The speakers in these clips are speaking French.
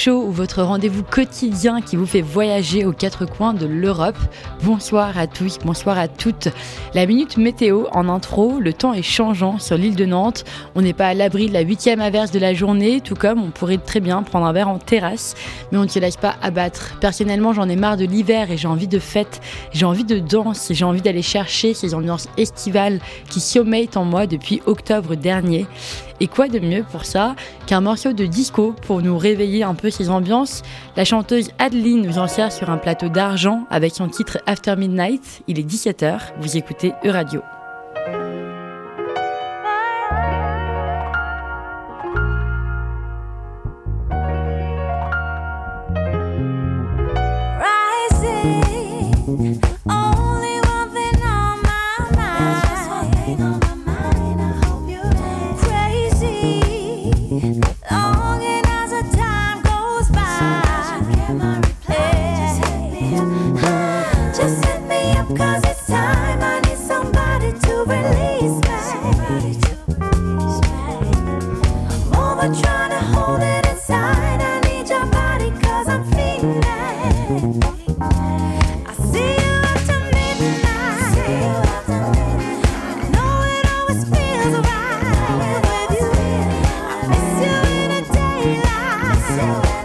Show ou votre rendez-vous quotidien qui vous fait voyager aux quatre coins de l'Europe. Bonsoir à tous, bonsoir à toutes. La minute météo en intro, le temps est changeant sur l'île de Nantes. On n'est pas à l'abri de la huitième averse de la journée, tout comme on pourrait très bien prendre un verre en terrasse, mais on ne se laisse pas abattre. Personnellement, j'en ai marre de l'hiver et j'ai envie de fête, j'ai envie de danse, j'ai envie d'aller chercher ces ambiances estivales qui sommeillent en moi depuis octobre dernier. Et quoi de mieux pour ça qu'un morceau de disco pour nous réveiller un peu ces ambiances? La chanteuse Adeline nous en sert sur un plateau d'argent avec son titre After Midnight. Il est 17h, vous écoutez E-Radio.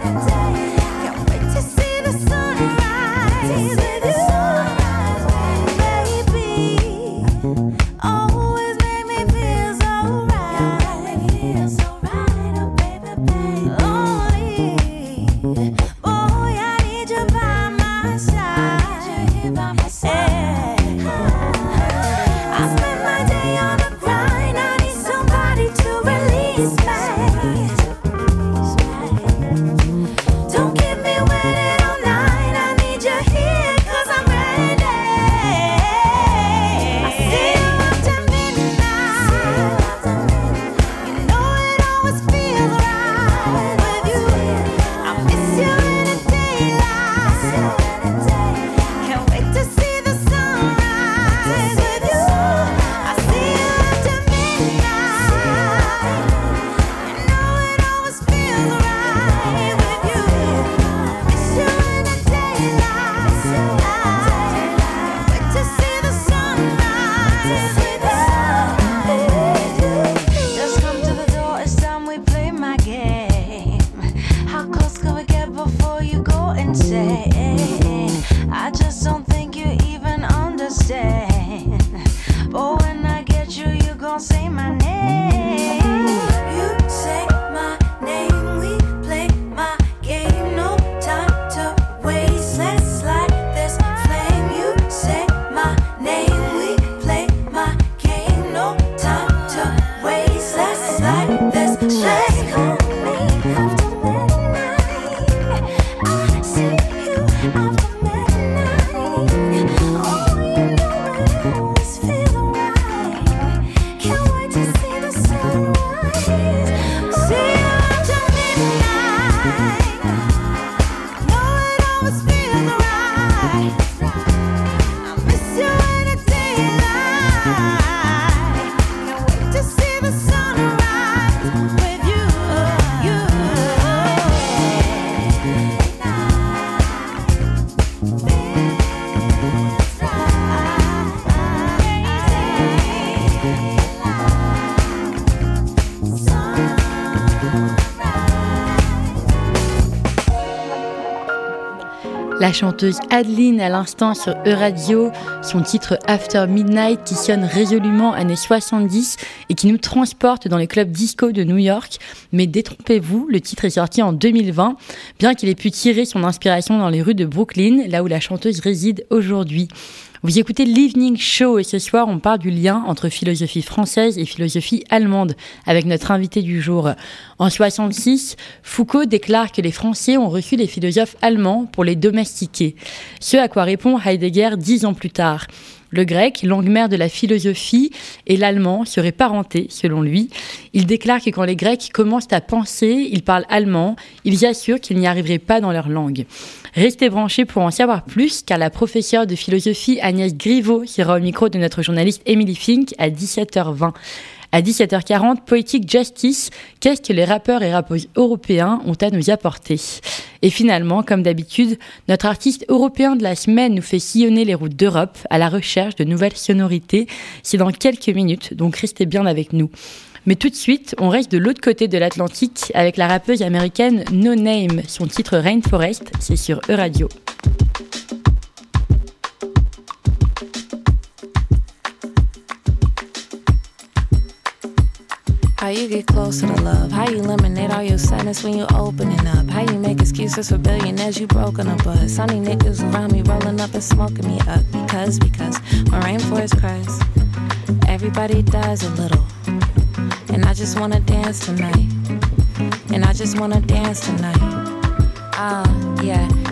and I La chanteuse Adeline à l'instant sur E-Radio, son titre After Midnight qui sonne résolument années 70 et qui nous transporte dans les clubs disco de New York. Mais détrompez-vous, le titre est sorti en 2020, bien qu'il ait pu tirer son inspiration dans les rues de Brooklyn, là où la chanteuse réside aujourd'hui. Vous écoutez l'Evening Show et ce soir on parle du lien entre philosophie française et philosophie allemande avec notre invité du jour. En 66, Foucault déclare que les Français ont reçu les philosophes allemands pour les domestiquer. Ce à quoi répond Heidegger dix ans plus tard. Le grec, langue mère de la philosophie, et l'allemand seraient parentés, selon lui. Il déclare que quand les Grecs commencent à penser, ils parlent allemand. Ils assurent qu'ils n'y arriveraient pas dans leur langue. Restez branchés pour en savoir plus, car la professeure de philosophie Agnès Griveaux sera au micro de notre journaliste Emily Fink à 17h20. À 17h40, Poetic Justice, qu'est-ce que les rappeurs et rappeuses européens ont à nous apporter? Et finalement, comme d'habitude, notre artiste européen de la semaine nous fait sillonner les routes d'Europe à la recherche de nouvelles sonorités. C'est dans quelques minutes, donc restez bien avec nous. Mais tout de suite, on reste de l'autre côté de l'Atlantique avec la rappeuse américaine No Name. Son titre Rainforest, c'est sur E-Radio. How you get closer to love? How you eliminate all your sadness when you opening up? How you make excuses for billionaires you broken up with? Sunny niggas around me rolling up and smoking me up because because my rainforest cries. Everybody dies a little, and I just wanna dance tonight. And I just wanna dance tonight. Ah, uh, yeah.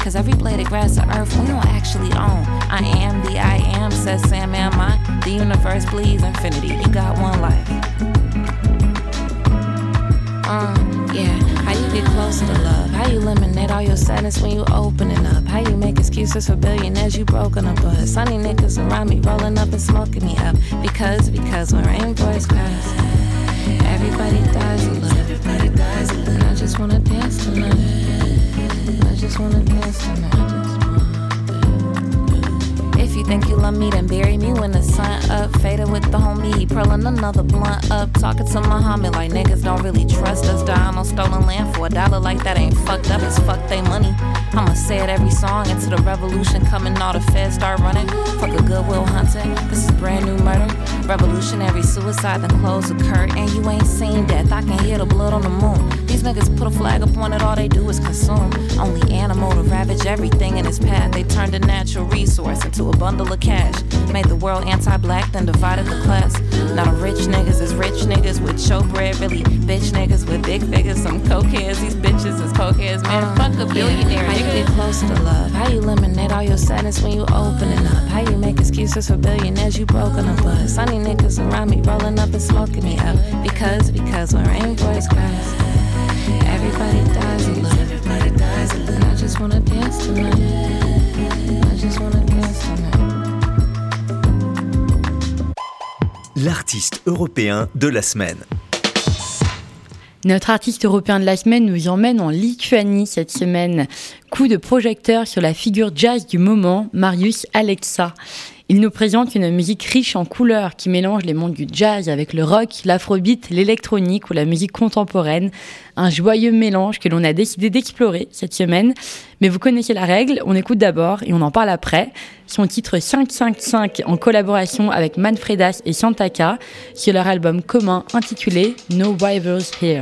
Cause every blade of grass on earth we don't actually own. I am the I am, says Sam, am I? The universe bleeds infinity. You got one life. Uh, yeah. How you get closer to love? How you eliminate all your sadness when you opening up? How you make excuses for billionaires you broken up with? Sunny niggas around me rolling up and smoking me up. Because, because when rainbows cries, everybody dies a little. Everybody dies a little. And I just wanna dance tonight. Just wanna dance. If you think you love me, then bury me when the sun up. Faded with the homie, he purling another blunt up. Talking to Muhammad like niggas don't really trust us. Dying on stolen land for a dollar like that ain't fucked up. It's fuck they money. I'ma say it every song until the revolution coming. All the feds start running. Fuck a goodwill hunting. This is brand new murder. Revolutionary suicide, then close the curtain. And you ain't seen death. I can hear the blood on the moon. These niggas put a flag up on it, all they do is consume. Only animal to ravage everything in its path. They turned a natural resource into a bundle of cash. Made the world anti black, then divided the class. Now the rich niggas is rich niggas with bread, really bitch niggas with big figures. Some cokeheads, these bitches is cokeheads, man. Uh, fuck a billionaire. Yeah. How you get closer to love? How you eliminate all your sadness when you opening up? How you make excuses for billionaires you broken up with? Sunny niggas around me rolling up and smoking me up. Because, because when rainbows cries, everybody dies a little. Everybody dies a little. And I just wanna dance tonight. I just wanna dance tonight. L'artiste européen de la semaine. Notre artiste européen de la semaine nous emmène en Lituanie cette semaine. Coup de projecteur sur la figure jazz du moment, Marius Alexa. Il nous présente une musique riche en couleurs qui mélange les mondes du jazz avec le rock, l'afrobeat, l'électronique ou la musique contemporaine. Un joyeux mélange que l'on a décidé d'explorer cette semaine. Mais vous connaissez la règle, on écoute d'abord et on en parle après. Son titre 555 en collaboration avec Manfredas et Santaka sur leur album commun intitulé No Rivals Here.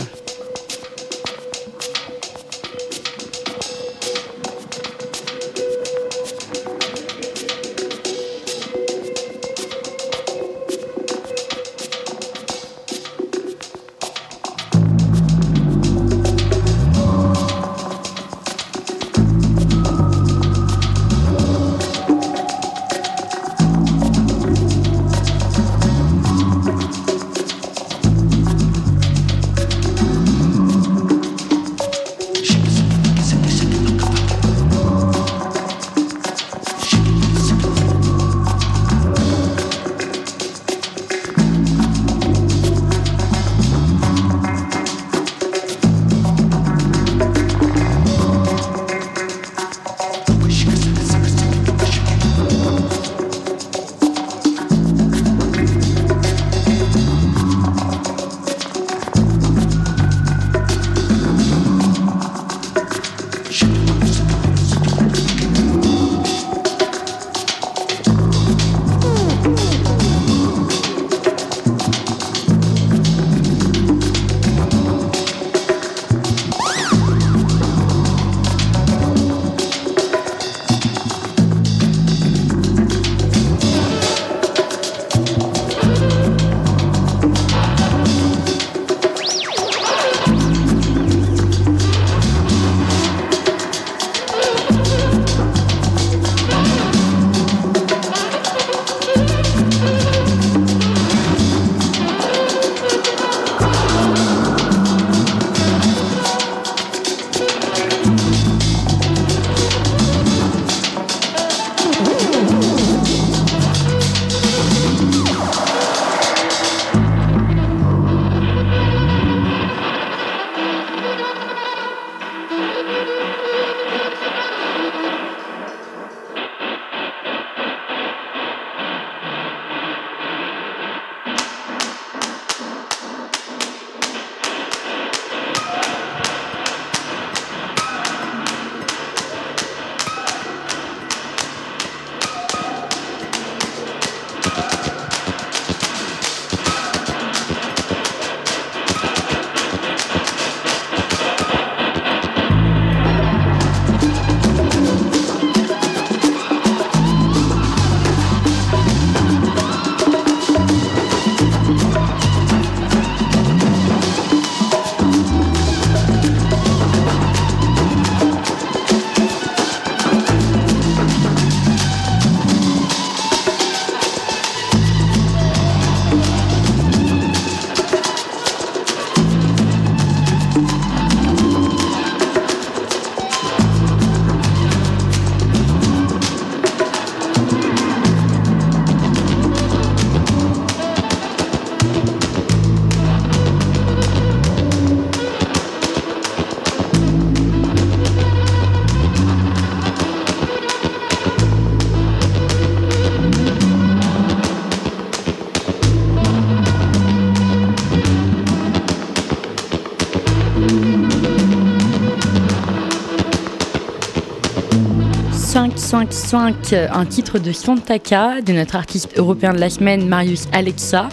555, un titre de Santaka, de notre artiste européen de la semaine Marius Alexa,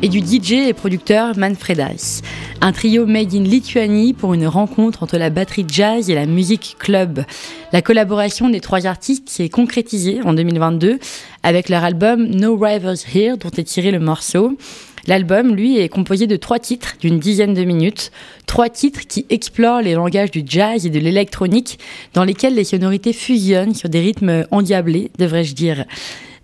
et du DJ et producteur Manfredas. Un trio made in Lituanie pour une rencontre entre la batterie jazz et la musique club. La collaboration des trois artistes s'est concrétisée en 2022 avec leur album No Rivers Here, dont est tiré le morceau. L'album, lui, est composé de trois titres d'une dizaine de minutes, trois titres qui explorent les langages du jazz et de l'électronique, dans lesquels les sonorités fusionnent sur des rythmes endiablés, devrais-je dire.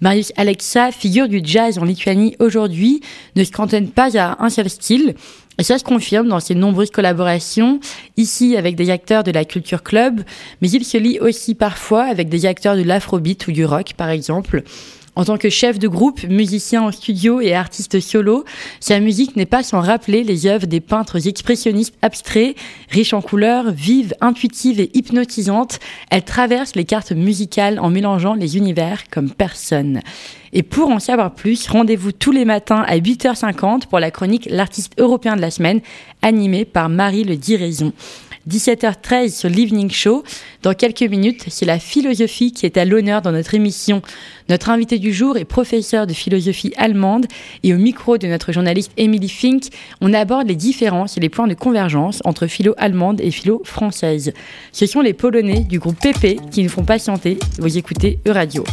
Marius Alexa, figure du jazz en Lituanie aujourd'hui, ne se cantonne pas à un seul style. Et ça se confirme dans ses nombreuses collaborations, ici avec des acteurs de la culture club, mais il se lie aussi parfois avec des acteurs de l'afrobeat ou du rock, par exemple. En tant que chef de groupe, musicien en studio et artiste solo, sa musique n'est pas sans rappeler les œuvres des peintres expressionnistes abstraits, riches en couleurs, vives, intuitives et hypnotisantes. Elle traverse les cartes musicales en mélangeant les univers comme personne. Et pour en savoir plus, rendez-vous tous les matins à 8h50 pour la chronique L'artiste européen de la semaine, animée par Marie Le Diraison. 17h13 sur l'Evening Show. Dans quelques minutes, c'est la philosophie qui est à l'honneur dans notre émission. Notre invité du jour est professeur de philosophie allemande et au micro de notre journaliste Emily Fink, on aborde les différences et les points de convergence entre philo allemande et philo française. Ce sont les Polonais du groupe PP qui nous font patienter. Vous écoutez Euradio.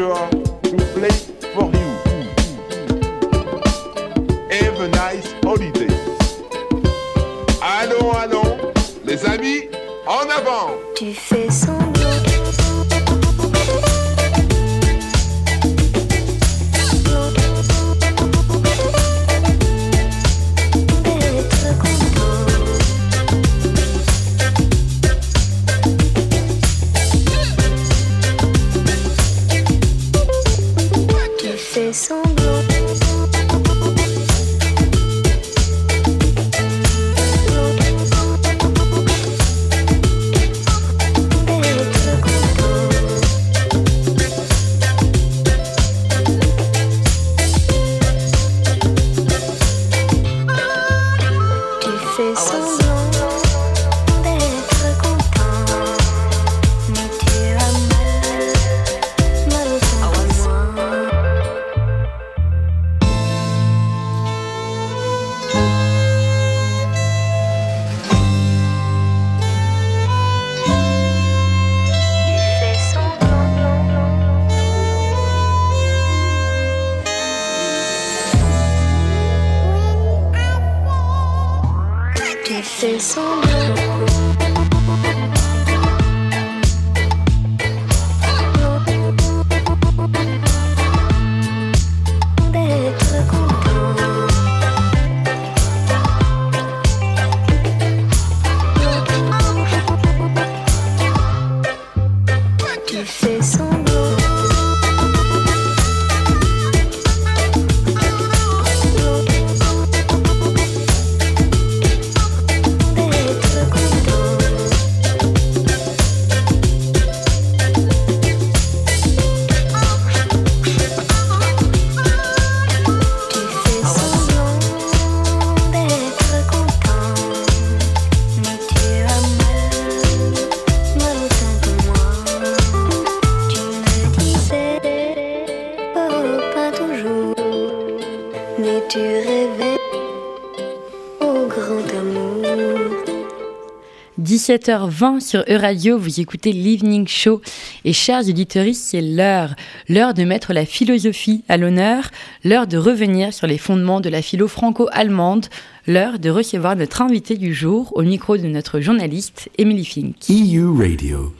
Pleasure to play for you. Have a nice holiday. Allons, allons, les amis, en avant. Tu fais Tu fais 17h20 sur Euradio, vous écoutez l'Evening Show. Et chers auditeurs, c'est l'heure. L'heure de mettre la philosophie à l'honneur, l'heure de revenir sur les fondements de la philo franco-allemande, l'heure de recevoir notre invité du jour au micro de notre journaliste Emily Fink. EU Radio.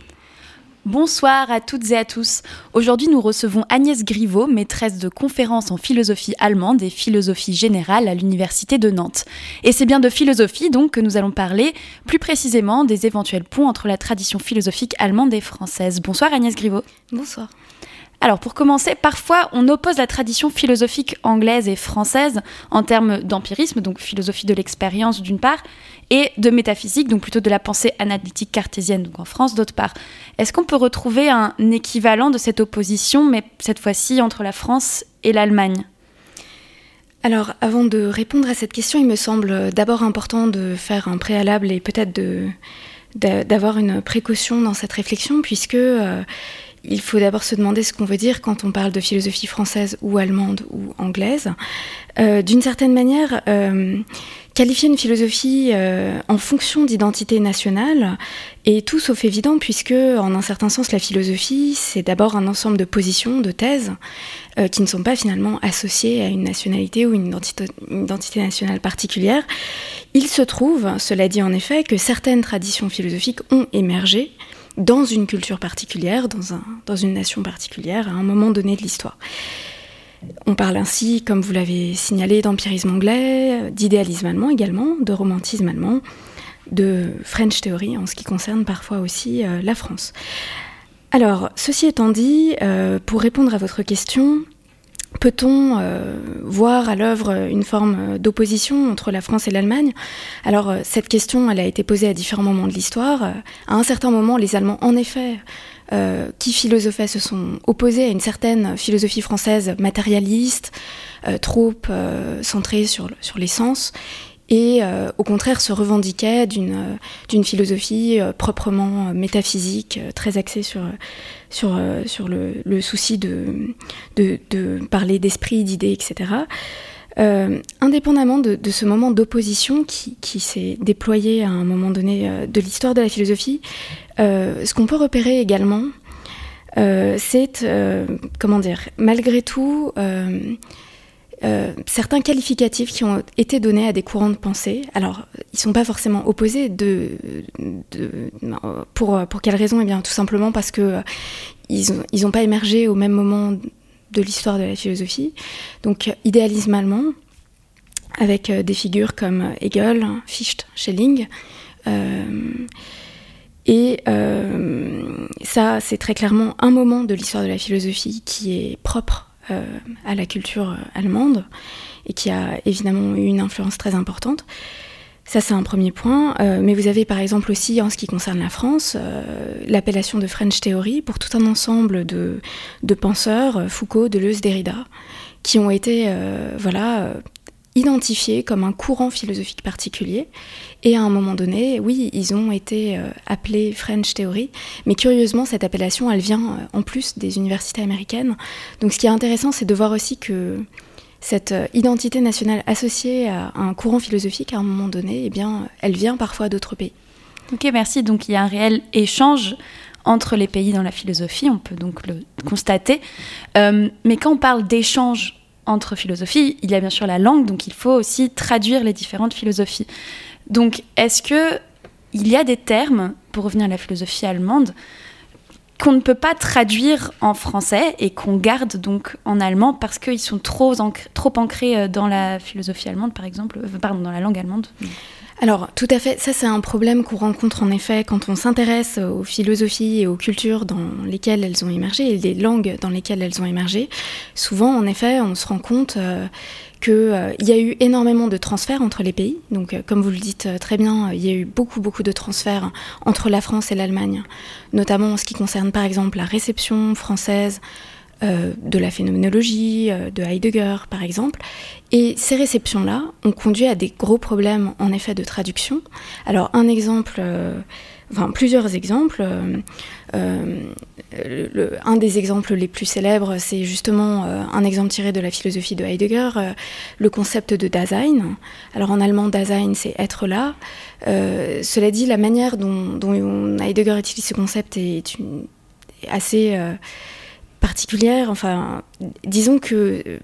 Bonsoir à toutes et à tous. Aujourd'hui, nous recevons Agnès Griveaux, maîtresse de conférences en philosophie allemande et philosophie générale à l'Université de Nantes. Et c'est bien de philosophie donc que nous allons parler, plus précisément des éventuels ponts entre la tradition philosophique allemande et française. Bonsoir Agnès Griveaux. Bonsoir. Alors pour commencer, parfois on oppose la tradition philosophique anglaise et française en termes d'empirisme, donc philosophie de l'expérience d'une part, et de métaphysique, donc plutôt de la pensée analytique cartésienne, donc en France d'autre part. Est-ce qu'on peut retrouver un équivalent de cette opposition, mais cette fois-ci entre la France et l'Allemagne? Alors, avant de répondre à cette question, il me semble d'abord important de faire un préalable et peut-être d'avoir une précaution dans cette réflexion, puisque euh, il faut d'abord se demander ce qu'on veut dire quand on parle de philosophie française ou allemande ou anglaise. Euh, D'une certaine manière, euh, qualifier une philosophie euh, en fonction d'identité nationale est tout sauf évident, puisque en un certain sens, la philosophie, c'est d'abord un ensemble de positions, de thèses, euh, qui ne sont pas finalement associées à une nationalité ou une identité, nationale particulière. Il se trouve, cela dit en effet, que certaines traditions philosophiques ont émergé dans une culture particulière, dans une nation particulière, à un moment donné de l'histoire. On parle ainsi, comme vous l'avez signalé, d'empirisme anglais, d'idéalisme allemand également, de romantisme allemand, de French Theory en ce qui concerne parfois aussi euh, la France. Alors, ceci étant dit, euh, pour répondre à votre question, peut-on euh, voir à l'œuvre une forme d'opposition entre la France et l'Allemagne? Alors, cette question, elle a été posée à différents moments de l'histoire. À un certain moment, les Allemands, en effet, euh, qui philosophaient se sont opposés à une certaine philosophie française matérialiste, euh, trop euh, centrée sur, sur les sens, et euh, au contraire se revendiquaient d'une d'une philosophie proprement métaphysique, très axée sur, sur, sur le, le souci de, de, de parler d'esprit, d'idées, etc. Euh, indépendamment de, ce moment d'opposition qui, s'est déployé à un moment donné euh, de l'histoire de la philosophie, euh, ce qu'on peut repérer également, c'est, comment dire, malgré tout, certains qualificatifs qui ont été donnés à des courants de pensée. Alors, ils ne sont pas forcément opposés. Pour, pour quelle raison? Eh bien, tout simplement parce que euh, ils n'ont pas émergé au même moment de l'histoire de la philosophie. Donc, euh, idéalisme allemand, avec euh, des figures comme Hegel, Fichte, Schelling. euh, et euh, ça, c'est très clairement un moment de l'histoire de la philosophie qui est propre euh, à la culture euh, allemande et qui a évidemment eu une influence très importante. Ça, c'est un premier point. Euh, mais vous avez par exemple aussi, en ce qui concerne la France, euh, l'appellation de French Theory pour tout un ensemble de, penseurs, euh, Foucault, Deleuze, Derrida, qui ont été voilà, identifiés comme un courant philosophique particulier. Et à un moment donné, oui, ils ont été appelés French Theory, mais curieusement, cette appellation, elle vient en plus des universités américaines. Donc ce qui est intéressant, c'est de voir aussi que cette euh, identité nationale associée à un courant philosophique, à un moment donné, eh bien, elle vient parfois d'autres pays. Ok, merci. Donc il y a un réel échange entre les pays dans la philosophie, on peut donc le constater. Euh, mais quand on parle d'échange entre philosophies, il y a bien sûr la langue, donc il faut aussi traduire les différentes philosophies. Donc est-ce que il y a des termes, pour revenir à la philosophie allemande, qu'on ne peut pas traduire en français et qu'on garde donc en allemand parce qu'ils sont trop, trop ancrés euh, dans la philosophie allemande, par exemple, euh, pardon, dans la langue allemande. Alors, tout à fait, ça c'est un problème qu'on rencontre en effet quand on s'intéresse aux philosophies et aux cultures dans lesquelles elles ont émergé et les langues dans lesquelles elles ont émergé. Souvent, en effet, on se rend compte euh, qu'il y a eu énormément de transferts entre les pays. Donc, euh, comme vous le dites euh, très bien, euh, il y a eu beaucoup, beaucoup de transferts entre la France et l'Allemagne, notamment en ce qui concerne par exemple la réception française euh, de la phénoménologie, euh, de Heidegger par exemple. Et ces réceptions-là ont conduit à des gros problèmes en effet de traduction. Alors un exemple, euh, enfin plusieurs exemples. le- le- un des exemples les plus célèbres, c'est justement un exemple tiré de la philosophie de Heidegger, le concept de Dasein. Alors en allemand, Dasein, c'est être là. Cela dit, la manière dont, dont Heidegger utilise ce concept est, une- assez particulière. Enfin, disons que euh,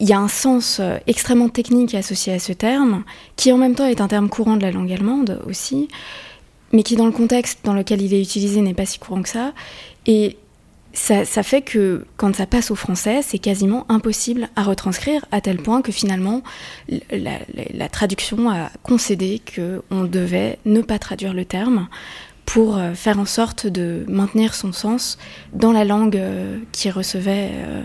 il y a un sens euh, extrêmement technique associé à ce terme, qui en même temps est un terme courant de la langue allemande aussi, mais qui dans le contexte dans lequel il est utilisé n'est pas si courant que ça. Et ça, fait que quand ça passe au français, c'est quasiment impossible à retranscrire, à tel point que finalement, la, la- la traduction a concédé qu'on devait ne pas traduire le terme pour euh, faire en sorte de maintenir son sens dans la langue euh, qui recevait, euh,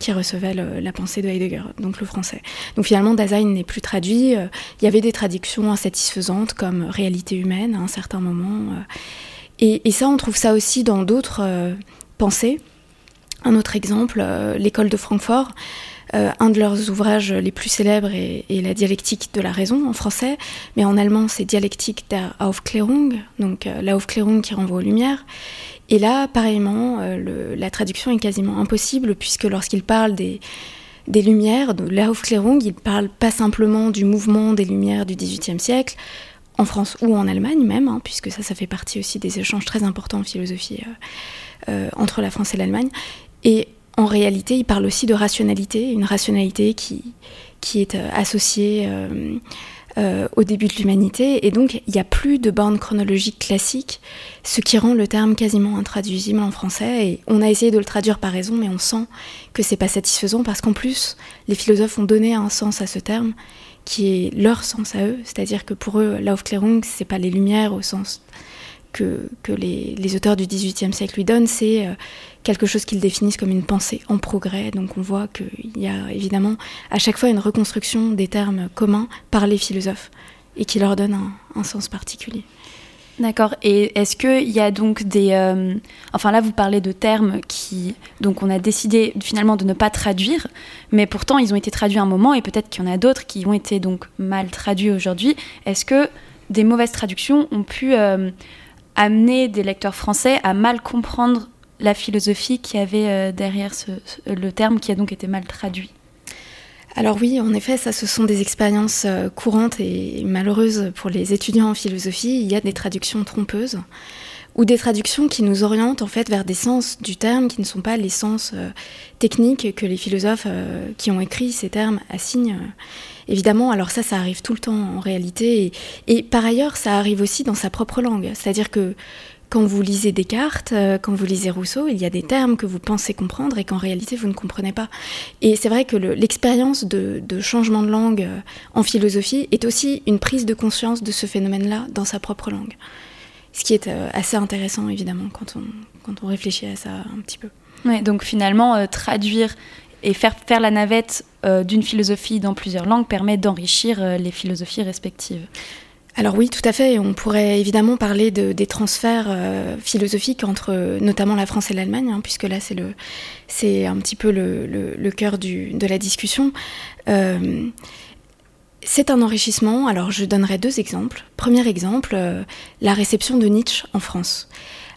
qui recevait la pensée de Heidegger, donc le français. Donc finalement, Dasein n'est plus traduit. Il y avait des traductions insatisfaisantes comme réalité humaine à un certain moment. et, ça, on trouve ça aussi dans d'autres pensées. Un autre exemple, l'école de Francfort. Euh, un de leurs ouvrages les plus célèbres est, La dialectique de la raison en français, mais en allemand c'est Dialectique der Aufklärung, donc euh, la Aufklärung qui renvoie aux Lumières. Et là, pareillement, euh, la traduction est quasiment impossible puisque lorsqu'il parle des, Lumières, de la Aufklärung, il parle pas simplement du mouvement des Lumières du XVIIIe siècle, en France ou en Allemagne même, hein, puisque ça, ça fait partie aussi des échanges très importants en philosophie entre la France et l'Allemagne. En réalité, il parle aussi de rationalité, une rationalité qui, qui est euh, associée euh, euh, au début de l'humanité. Et donc, il n'y a plus de borne chronologique classique, ce qui rend le terme quasiment intraduisible en français. Et on a essayé de le traduire par raison, mais on sent que c'est pas satisfaisant parce qu'en plus, les philosophes ont donné un sens à ce terme qui est leur sens à eux. C'est-à-dire que pour eux, l'Aufklärung, c'est pas les lumières au sens que, que les, les auteurs du XVIIIe siècle lui donnent, c'est quelque chose qu'ils définissent comme une pensée en progrès. Donc on voit qu'il y a évidemment à chaque fois une reconstruction des termes communs par les philosophes et qui leur donne un, sens particulier. D'accord. Et est-ce qu'il y a donc des... euh, Enfin là, vous parlez de termes qui... Donc on a décidé finalement de ne pas traduire, mais pourtant ils ont été traduits à un moment et peut-être qu'il y en a d'autres qui ont été donc mal traduits aujourd'hui. Est-ce que des mauvaises traductions ont pu euh, amener des lecteurs français à mal comprendre la philosophie qui avait euh, derrière ce- le terme qui a donc été mal traduit Alors oui, en effet, ça, ce sont des expériences euh, courantes et malheureuses pour les étudiants en philosophie. Il y a des traductions trompeuses ou des traductions qui nous orientent en fait vers des sens du terme qui ne sont pas les sens euh, techniques que les philosophes qui ont écrit ces termes assignent. évidemment, alors ça, ça arrive tout le temps en réalité. Et, et par ailleurs, ça arrive aussi dans sa propre langue. C'est-à-dire que quand vous lisez Descartes, euh, quand vous lisez Rousseau, il y a des termes que vous pensez comprendre et qu'en réalité vous ne comprenez pas. Et c'est vrai que le- l'expérience de, changement de langue euh, en philosophie est aussi une prise de conscience de ce phénomène-là dans sa propre langue. Ce qui est euh, assez intéressant évidemment quand on, réfléchit à ça un petit peu. Ouais, donc finalement, traduire et faire faire la navette d'une philosophie dans plusieurs langues permet d'enrichir les philosophies respectives. Alors oui, tout à fait. On pourrait évidemment parler de, des transferts euh, philosophiques entre notamment la France et l'Allemagne, hein, puisque là c'est un petit peu le, cœur de la discussion. Euh, c'est un enrichissement. Alors je donnerai deux exemples. Premier exemple, euh, la réception de Nietzsche en France.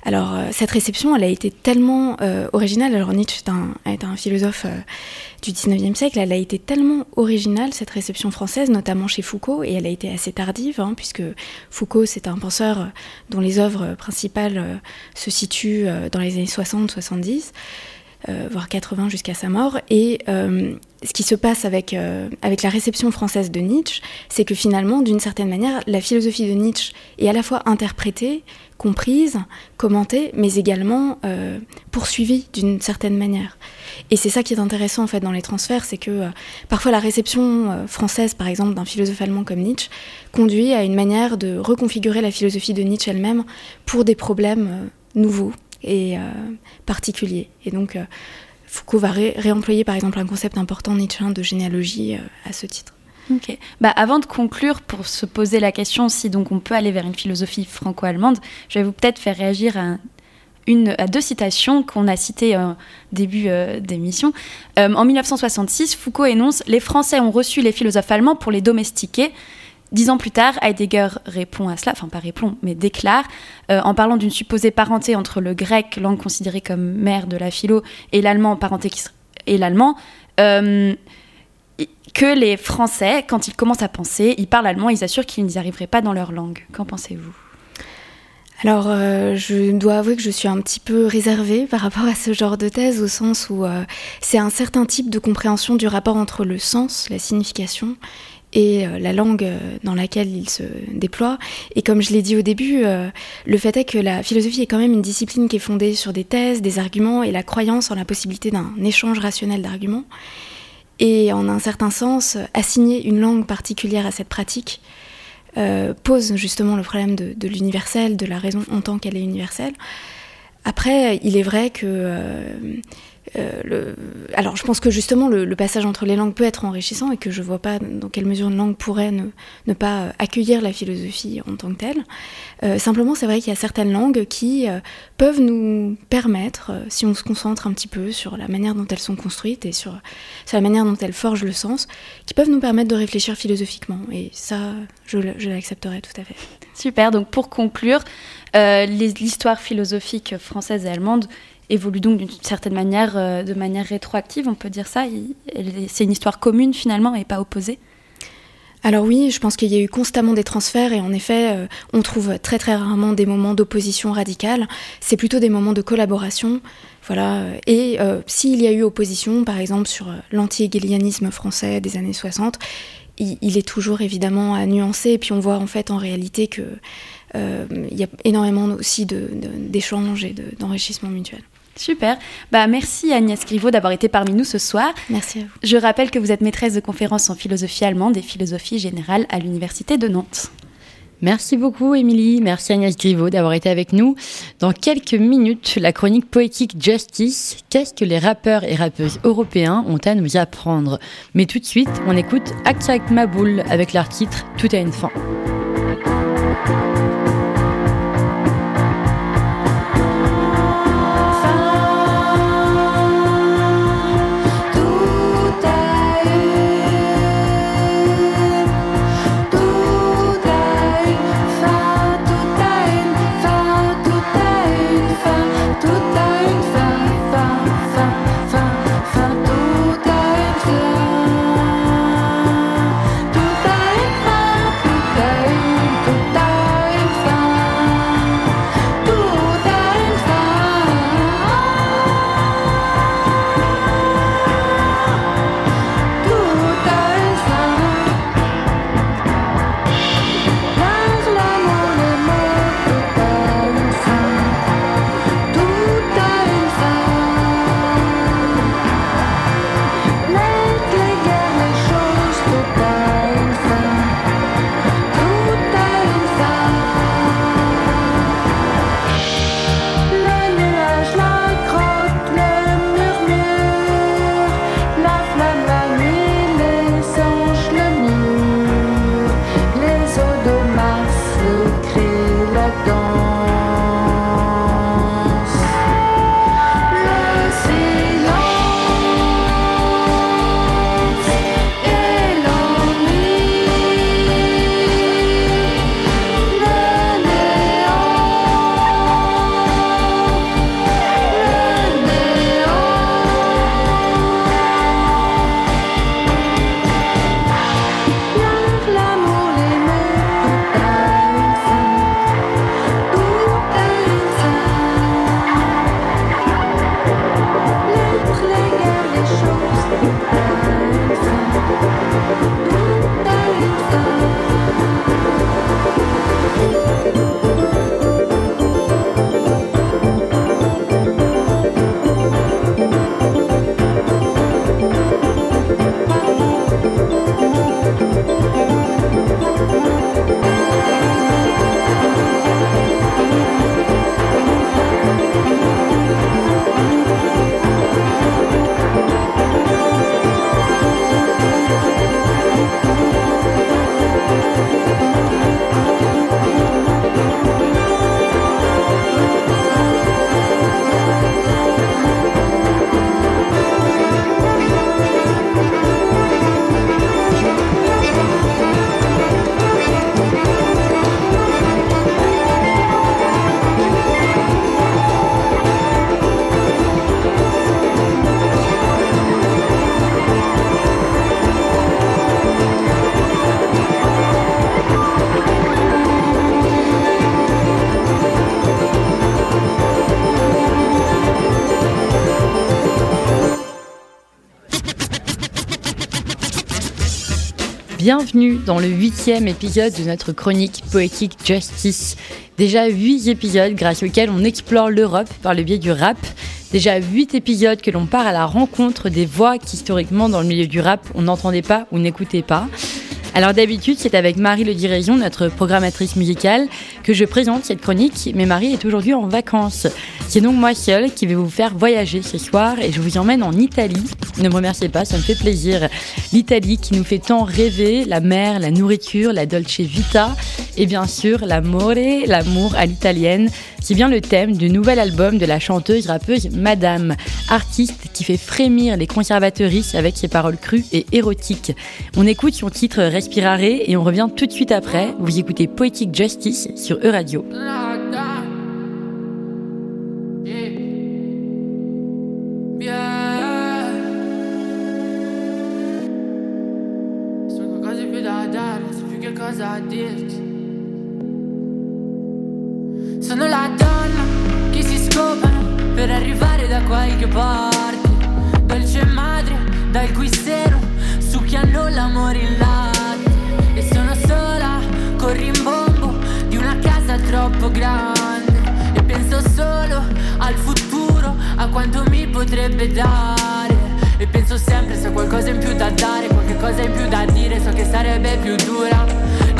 Alors euh, cette réception, elle a été tellement euh, originale. Alors Nietzsche est un, philosophe euh, du 19e siècle, elle a été tellement originale, cette réception française, notamment chez Foucault, et elle a été assez tardive, hein, puisque Foucault, c'est un penseur dont les œuvres principales se situent dans les années 60-70, euh, voire 80 jusqu'à sa mort. Et ce qui se passe avec, avec la réception française de Nietzsche, c'est que finalement, d'une certaine manière, la philosophie de Nietzsche est à la fois interprétée, comprise, commentée, mais également euh, poursuivie d'une certaine manière. Et c'est ça qui est intéressant en fait dans les transferts, c'est que euh, parfois la réception euh, française, par exemple, d'un philosophe allemand comme Nietzsche, conduit à une manière de reconfigurer la philosophie de Nietzsche elle-même pour des problèmes nouveaux et particuliers. Et donc Foucault va ré- réemployer par exemple un concept important nietzschéen de généalogie à ce titre. Bah, avant de conclure, pour se poser la question si donc on peut aller vers une philosophie franco-allemande, je vais vous peut-être faire réagir à, deux citations qu'on a citées en début euh, d'émission. Euh, en 1966, Foucault énonce Les Français ont reçu les philosophes allemands pour les domestiquer. Dix ans plus tard, Heidegger répond à cela, enfin pas répond, mais déclare, euh, en parlant d'une supposée parenté entre le grec, langue considérée comme mère de la philo, et l'allemand, parenté qui et l'allemand, euh, que les Français, quand ils commencent à penser, ils parlent allemand, ils assurent qu'ils n'y arriveraient pas dans leur langue. Qu'en pensez-vous? Alors, euh, je dois avouer que je suis un petit peu réservée par rapport à ce genre de thèse, au sens où euh, c'est un certain type de compréhension du rapport entre le sens, la signification, et euh, la langue dans laquelle il se déploie. Et comme je l'ai dit au début, le fait est que la philosophie est quand même une discipline qui est fondée sur des thèses, des arguments et la croyance en la possibilité d'un échange rationnel d'arguments. Et en un certain sens, assigner une langue particulière à cette pratique euh, pose justement le problème de, de l'universel, de la raison en tant qu'elle est universelle. Après, il est vrai que... euh. Alors, je pense que justement, le, passage entre les langues peut être enrichissant et que je vois pas dans quelle mesure une langue pourrait ne, ne pas euh, accueillir la philosophie en tant que telle. Euh, simplement, c'est vrai qu'il y a certaines langues qui peuvent nous permettre, si on se concentre un petit peu sur la manière dont elles sont construites et sur, la manière dont elles forgent le sens, qui peuvent nous permettre de réfléchir philosophiquement. Et ça, je, je l'accepterai tout à fait. Super, donc pour conclure, l'histoire philosophique française et allemande évolue donc d'une certaine manière, euh, de manière rétroactive, on peut dire ça. C'est une histoire commune finalement et pas opposée. Alors oui, je pense qu'il y a eu constamment des transferts et en effet, euh, on trouve très très rarement des moments d'opposition radicale. C'est plutôt des moments de collaboration. Voilà. Et euh, s'il y a eu opposition, par exemple sur l'anti-hégélianisme français des années 60, il, est toujours évidemment à nuancer. Et puis on voit en fait en réalité que il y a énormément aussi de- de- d'échanges et de- d'enrichissement mutuel. Super. Bah, merci Agnès Griveaux d'avoir été parmi nous ce soir. Merci à vous. Je rappelle que vous êtes maîtresse de conférences en philosophie allemande et philosophie générale à l'Université de Nantes. Merci beaucoup, Émilie. Merci Agnès Griveaux d'avoir été avec nous. Dans quelques minutes, la chronique poétique Justice. Qu'est-ce que les rappeurs et rappeuses européens ont à nous apprendre? Mais tout de suite, on écoute Aksak Maboul avec leur titre Tout a une fin. Bienvenue dans le huitième épisode de notre chronique Poetic Justice. Déjà huit épisodes grâce auxquels on explore l'Europe par le biais du rap. Déjà huit épisodes que l'on part à la rencontre des voix qu'historiquement dans le milieu du rap on n'entendait pas ou n'écoutait pas. Alors d'habitude, c'est avec Marie Le Diraison, notre programmatrice musicale, que je présente cette chronique, mais Marie est aujourd'hui en vacances. C'est donc moi seule qui vais vous faire voyager ce soir et je vous emmène en Italie. Ne me remerciez pas, ça me fait plaisir. L'Italie qui nous fait tant rêver, la mer, la nourriture, la dolce vita et bien sûr l'amore, l'amour à l'italienne. C'est bien le thème du nouvel album de la chanteuse rappeuse Madame, artiste qui fait frémir les conservatrices avec ses paroles crues et érotiques. On écoute son titre Respirare et on revient tout de suite après. Vous écoutez Poetic Justice sur E-Radio. Sono la donna che si scopano per arrivare da qualche parte. Dolce madre, dal cui seno succhiano l'amore in latte. E sono sola, col rimbombo di una casa troppo grande. E penso solo al futuro, a quanto mi potrebbe dare. E penso sempre se ho qualcosa in più da dare, qualche cosa in più da dire, so che sarebbe più dura.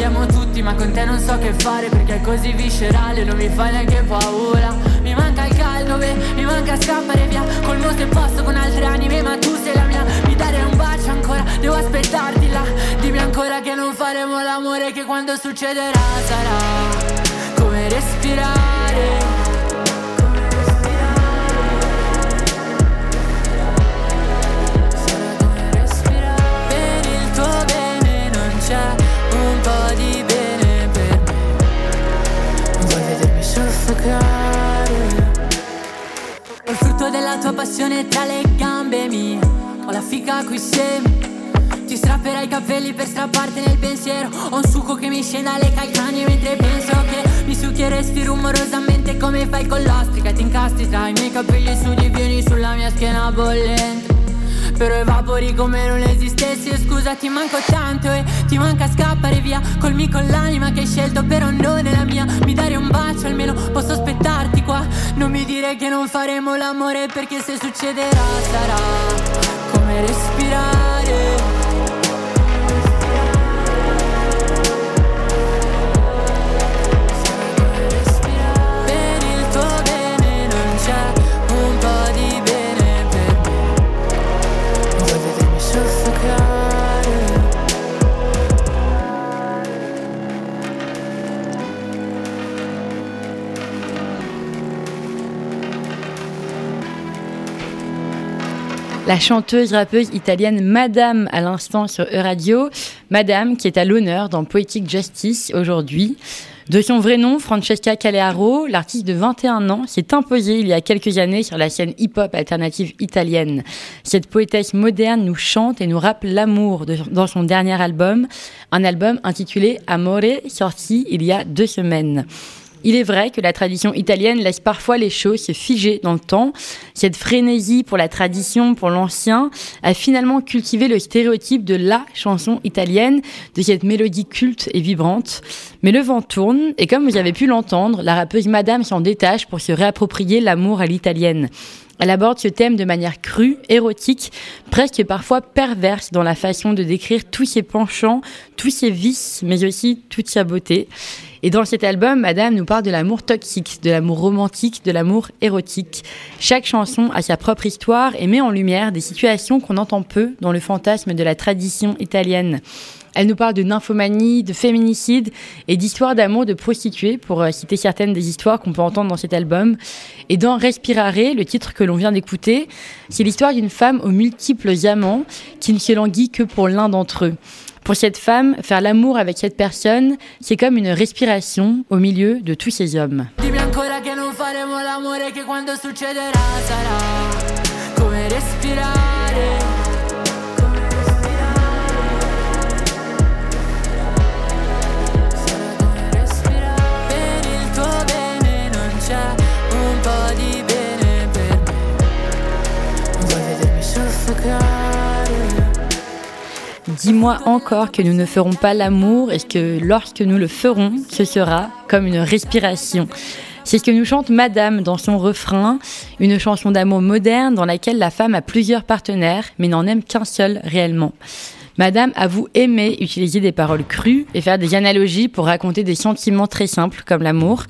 Andiamo tutti, ma con te non so che fare perché è così viscerale, non mi fa neanche paura. Mi manca il caldo, beh, mi manca scappare via col mio se posto con altre anime, ma tu sei la mia. Mi dare un bacio ancora, devo aspettarti là. Dimmi ancora che non faremo l'amore, che quando succederà sarà come respirare. Della tua passione tra le gambe mie. Ho la fica qui semi. Ti strapperai i capelli per strapparti nel pensiero. Ho un succo che mi scende alle calcagna mentre penso che mi succhieresti rumorosamente come fai con l'ostrica. Ti incastri tra i miei capelli su di vieni sulla mia schiena bollente. Però evapori come non esistessi. E scusa ti manco tanto e ti manca scappare via Colmi con l'anima che hai scelto però non è la mia. Mi dare un bacio almeno posso aspettarti qua. Non mi dire che non faremo l'amore perché se succederà sarà come respirare La chanteuse rappeuse italienne Madame à l'instant sur E-Radio. Madame qui est à l'honneur dans Poetic Justice aujourd'hui. De son vrai nom, Francesca Calearo, l'artiste de 21 ans, s'est imposée il y a quelques années sur la scène hip-hop alternative italienne. Cette poétesse moderne nous chante et nous rappe l'amour dans son dernier album, un album intitulé Amore, sorti il y a deux semaines. Il est vrai que la tradition italienne laisse parfois les choses se figer dans le temps. Cette frénésie pour la tradition, pour l'ancien, a finalement cultivé le stéréotype de la chanson italienne, de cette mélodie culte et vibrante. Mais le vent tourne, et comme vous avez pu l'entendre, la rappeuse Madame s'en détache pour se réapproprier l'amour à l'italienne. Elle aborde ce thème de manière crue, érotique, presque parfois perverse dans la façon de décrire tous ses penchants, tous ses vices, mais aussi toute sa beauté. Et dans cet album, Madame nous parle de l'amour toxique, de l'amour romantique, de l'amour érotique. Chaque chanson a sa propre histoire et met en lumière des situations qu'on entend peu dans le fantasme de la tradition italienne. Elle nous parle de nymphomanie, de féminicide et d'histoires d'amour de prostituées, pour euh, citer certaines des histoires qu'on peut entendre dans cet album. Et dans Respirare, le titre que l'on vient d'écouter, c'est l'histoire d'une femme aux multiples amants qui ne se languit que pour l'un d'entre eux. Pour cette femme, faire l'amour avec cette personne, c'est comme une respiration au milieu de tous ces hommes. Dis-moi encore que nous ne ferons pas l'amour et que lorsque nous le ferons, ce sera comme une respiration. C'est ce que nous chante Madame dans son refrain, une chanson d'amour moderne dans laquelle la femme a plusieurs partenaires mais n'en aime qu'un seul réellement. Madame avoue aimer utiliser des paroles crues et faire des analogies pour raconter des sentiments très simples comme l'amour.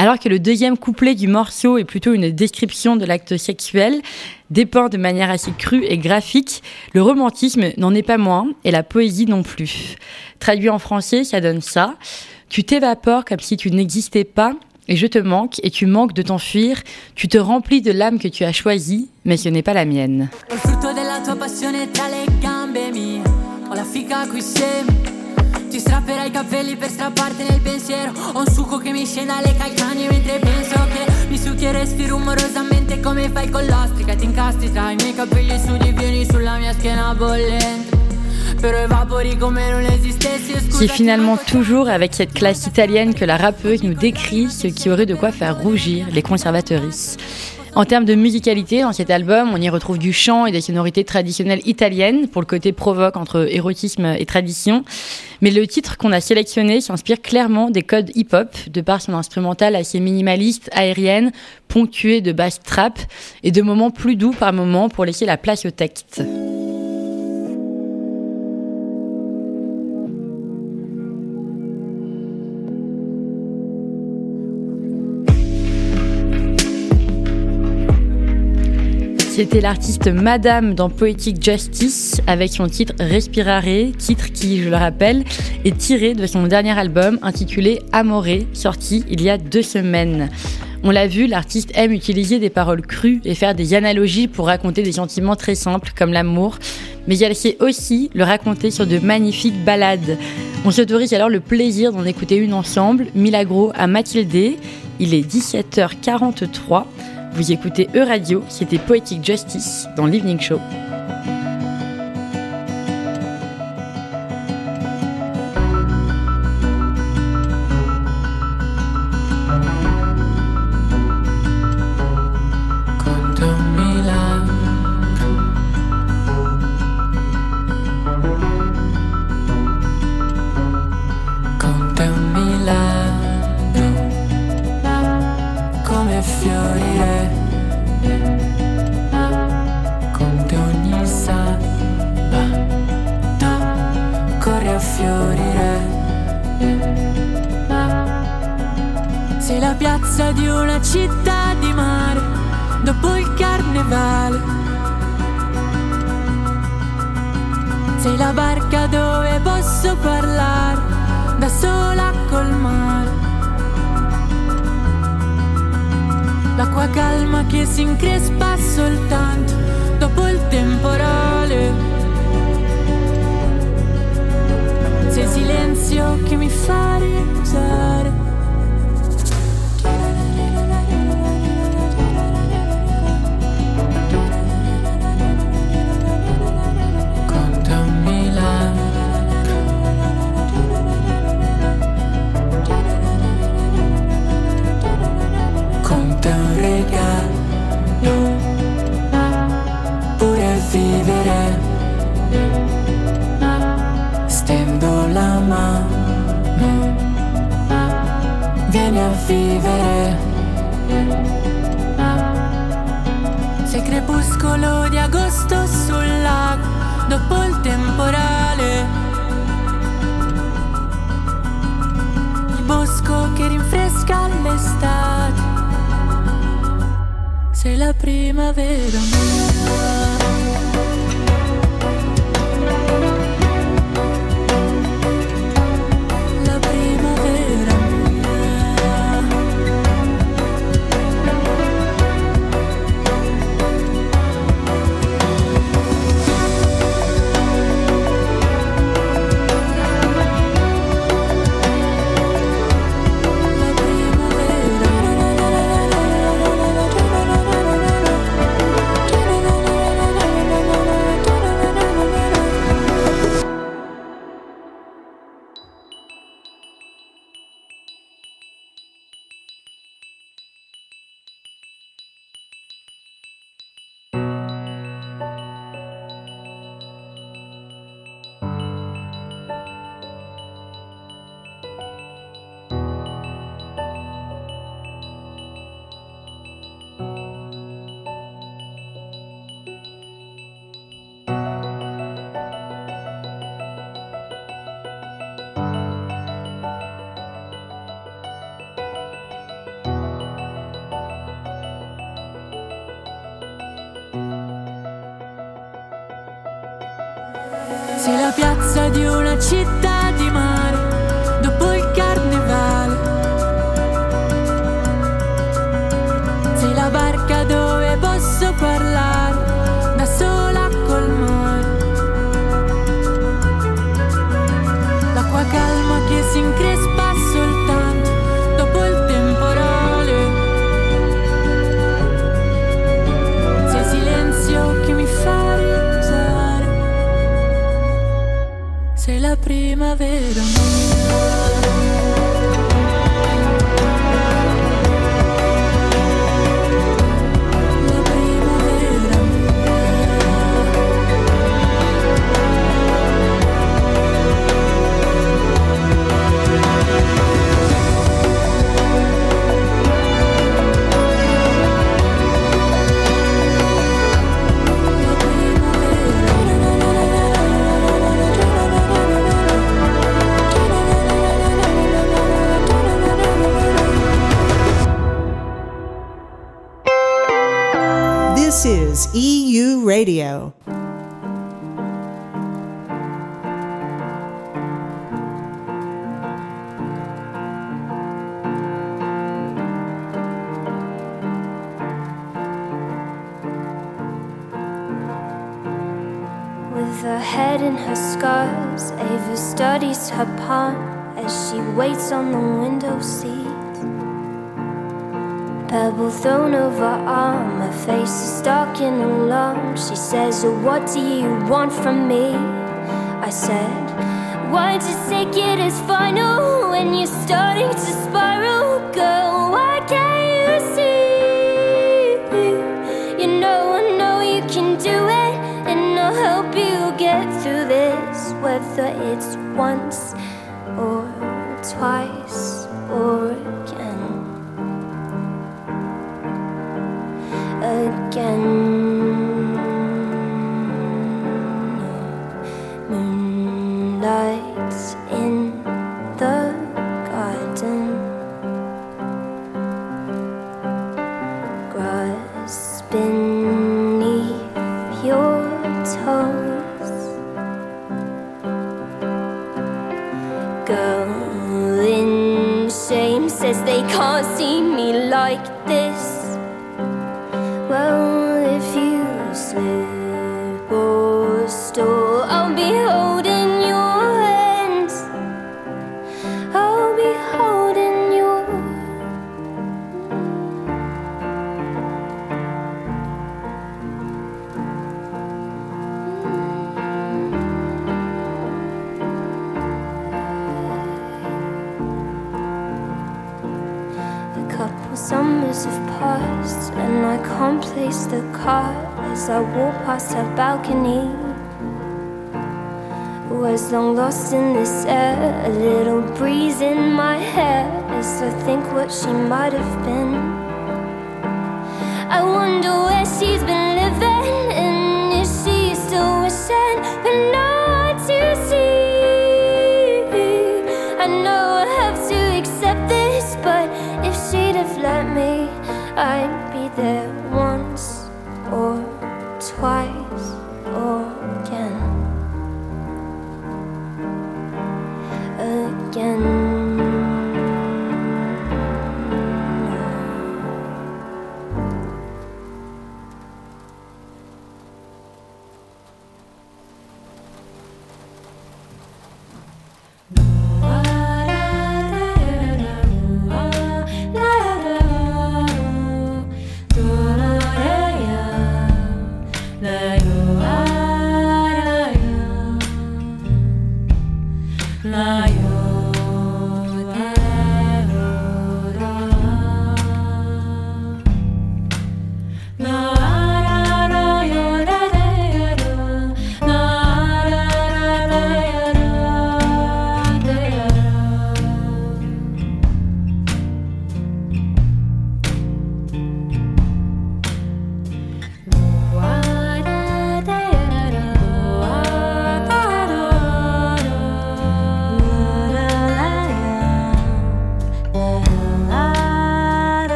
Alors que le deuxième couplet du morceau est plutôt une description de l'acte sexuel, dépeint de manière assez crue et graphique, le romantisme n'en est pas moins et la poésie non plus. Traduit en français, ça donne ça. Tu t'évapores comme si tu n'existais pas et je te manque et tu manques de t'enfuir. Tu te remplis de l'âme que tu as choisie, mais ce n'est pas la mienne. Strapperai i capelli per strapparti nel pensiero. Ho un succo che mi scende alle calcagna mentre penso che Mi succhi resti rumorosamente come fai con l'ostrica. Ti incastri tra i miei capelli su divieni sulla mia schiena bollente. Però evapori come non esistessi. Scusa C'est finalement toujours avec cette classe italienne que la rappeuse nous décrit ce qui aurait de quoi faire rougir les conservatrices. En termes de musicalité, dans cet album, on y retrouve du chant et des sonorités traditionnelles italiennes pour le côté provoque entre érotisme et tradition. Mais le titre qu'on a sélectionné s'inspire clairement des codes hip-hop, de par son instrumental assez minimaliste, aérienne, ponctué de basses trap et de moments plus doux par moments pour laisser la place au texte. C'était l'artiste Madame dans Poetic Justice avec son titre Respirare, titre qui, je le rappelle, est tiré de son dernier album intitulé Amore, sorti il y a deux semaines. On l'a vu, l'artiste aime utiliser des paroles crues et faire des analogies pour raconter des sentiments très simples comme l'amour, mais elle sait aussi le raconter sur de magnifiques ballades. On s'autorise alors le plaisir d'en écouter une ensemble, Milagro à Mathilde. Il est 17h43. Vous écoutez E-Radio, c'était Poetic Justice dans l'Evening Show. Dopo il temporale. Il bosco che rinfresca l'estate. Sei la primavera Sei la piazza di una città di mare dopo il carnevale. Sei la barca dove posso parlare da sola col mare. L'acqua calma che si increspa primavera. EU Radio. With her head in her scars, Ava studies her part as she waits on the window seat. Face is dark in alone. She says, "Oh, What do you want from me? I said, Why'd you take it as final when you're starting to spiral? Girl, why can't you see? You know, I know you can do it, and I'll help you get through this, whether it's once or twice or past her balcony. Was long lost in this air, a little breeze in my hair as I think what she might have been. I wonder where she's been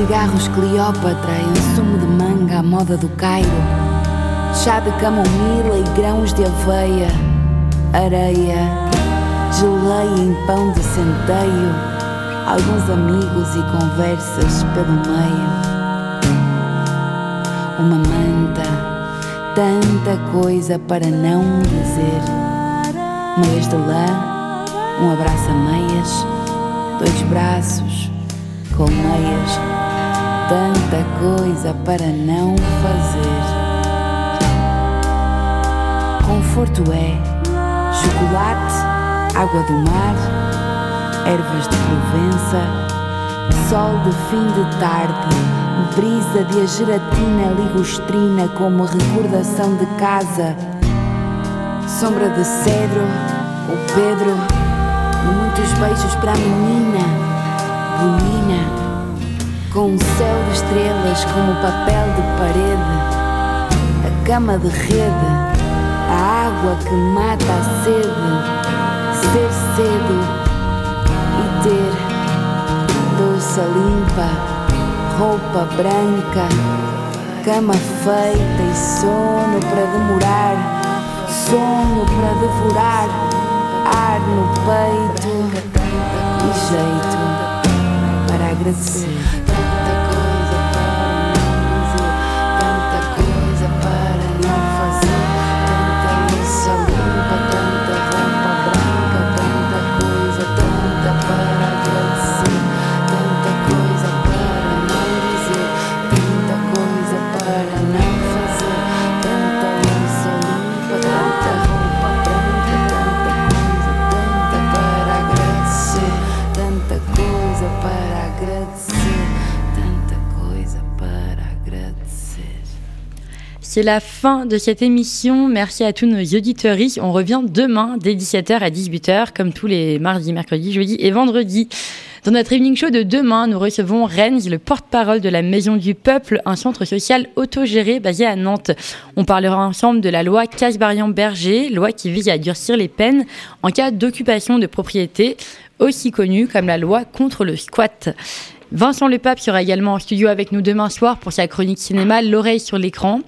Cigarros Cleópatra em sumo de manga à moda do Cairo. Chá de camomila e grãos de aveia. Areia, geleia em pão de centeio. Alguns amigos e conversas pelo meio. Uma manta, tanta coisa para não dizer. Meias de lã, um abraço a meias, dois braços, colmeias, tanta coisa para não fazer. Conforto é chocolate, água do mar, ervas de Provença, sol de fim de tarde, brisa de a gelatina ligustrina como recordação de casa, sombra de cedro, o Pedro, muitos beijos para a menina, bonina, com um céu de estrelas como papel de parede, a cama de rede, a água que mata a sede, ser cedo e ter louça limpa, roupa branca, cama feita e sono para demorar, sono para devorar, ar no peito e jeito para agradecer. C'est la fin de cette émission. Merci à tous nos auditeurs. On revient demain dès 17h à 18h, comme tous les mardis, mercredis, jeudis et vendredis. Dans notre evening show de demain, nous recevons Rennes, le porte-parole de la Maison du Peuple, un centre social autogéré basé à Nantes. On parlera ensemble de la loi Casbarian-Berger, loi qui vise à durcir les peines en cas d'occupation de propriété, aussi connue comme la loi contre le squat. Vincent Lepape sera également en studio avec nous demain soir pour sa chronique cinéma L'oreille sur l'écran.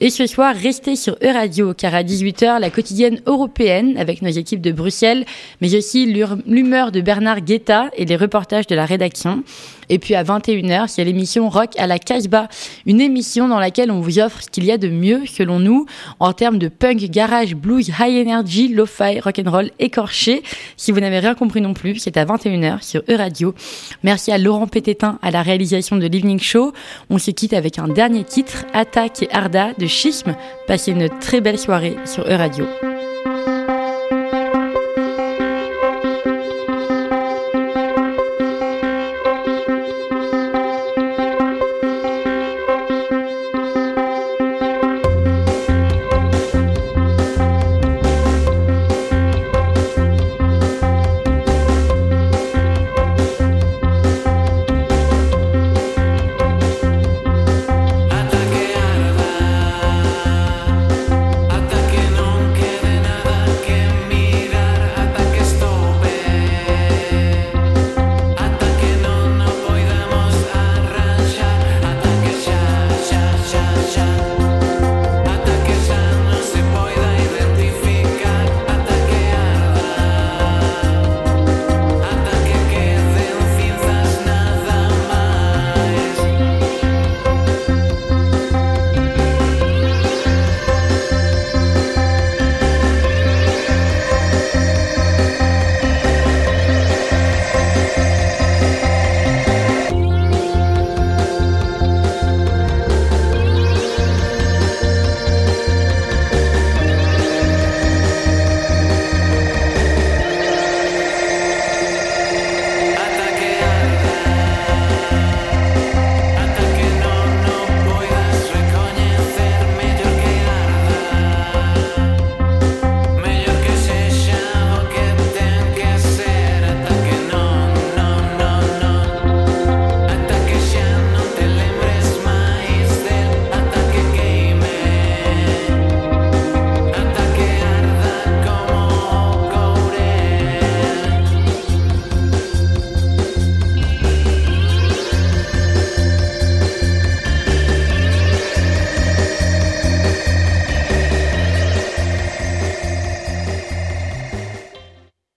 Et ce soir, restez sur E-Radio car à 18h, la quotidienne européenne avec nos équipes de Bruxelles, mais aussi l'humeur de Bernard Guetta et les reportages de la rédaction. Et puis à 21h, c'est l'émission Rock à la Casbah, une émission dans laquelle on vous offre ce qu'il y a de mieux, selon nous, en termes de punk, garage, blues, high energy, lo-fi, rock'n'roll écorché. Si vous n'avez rien compris non plus, c'est à 21h sur E-Radio. Merci à Laurent Pététin à la réalisation de l'Evening Show. On se quitte avec un dernier titre, Attaque et Arda de Schisme. Passez une très belle soirée sur E-Radio.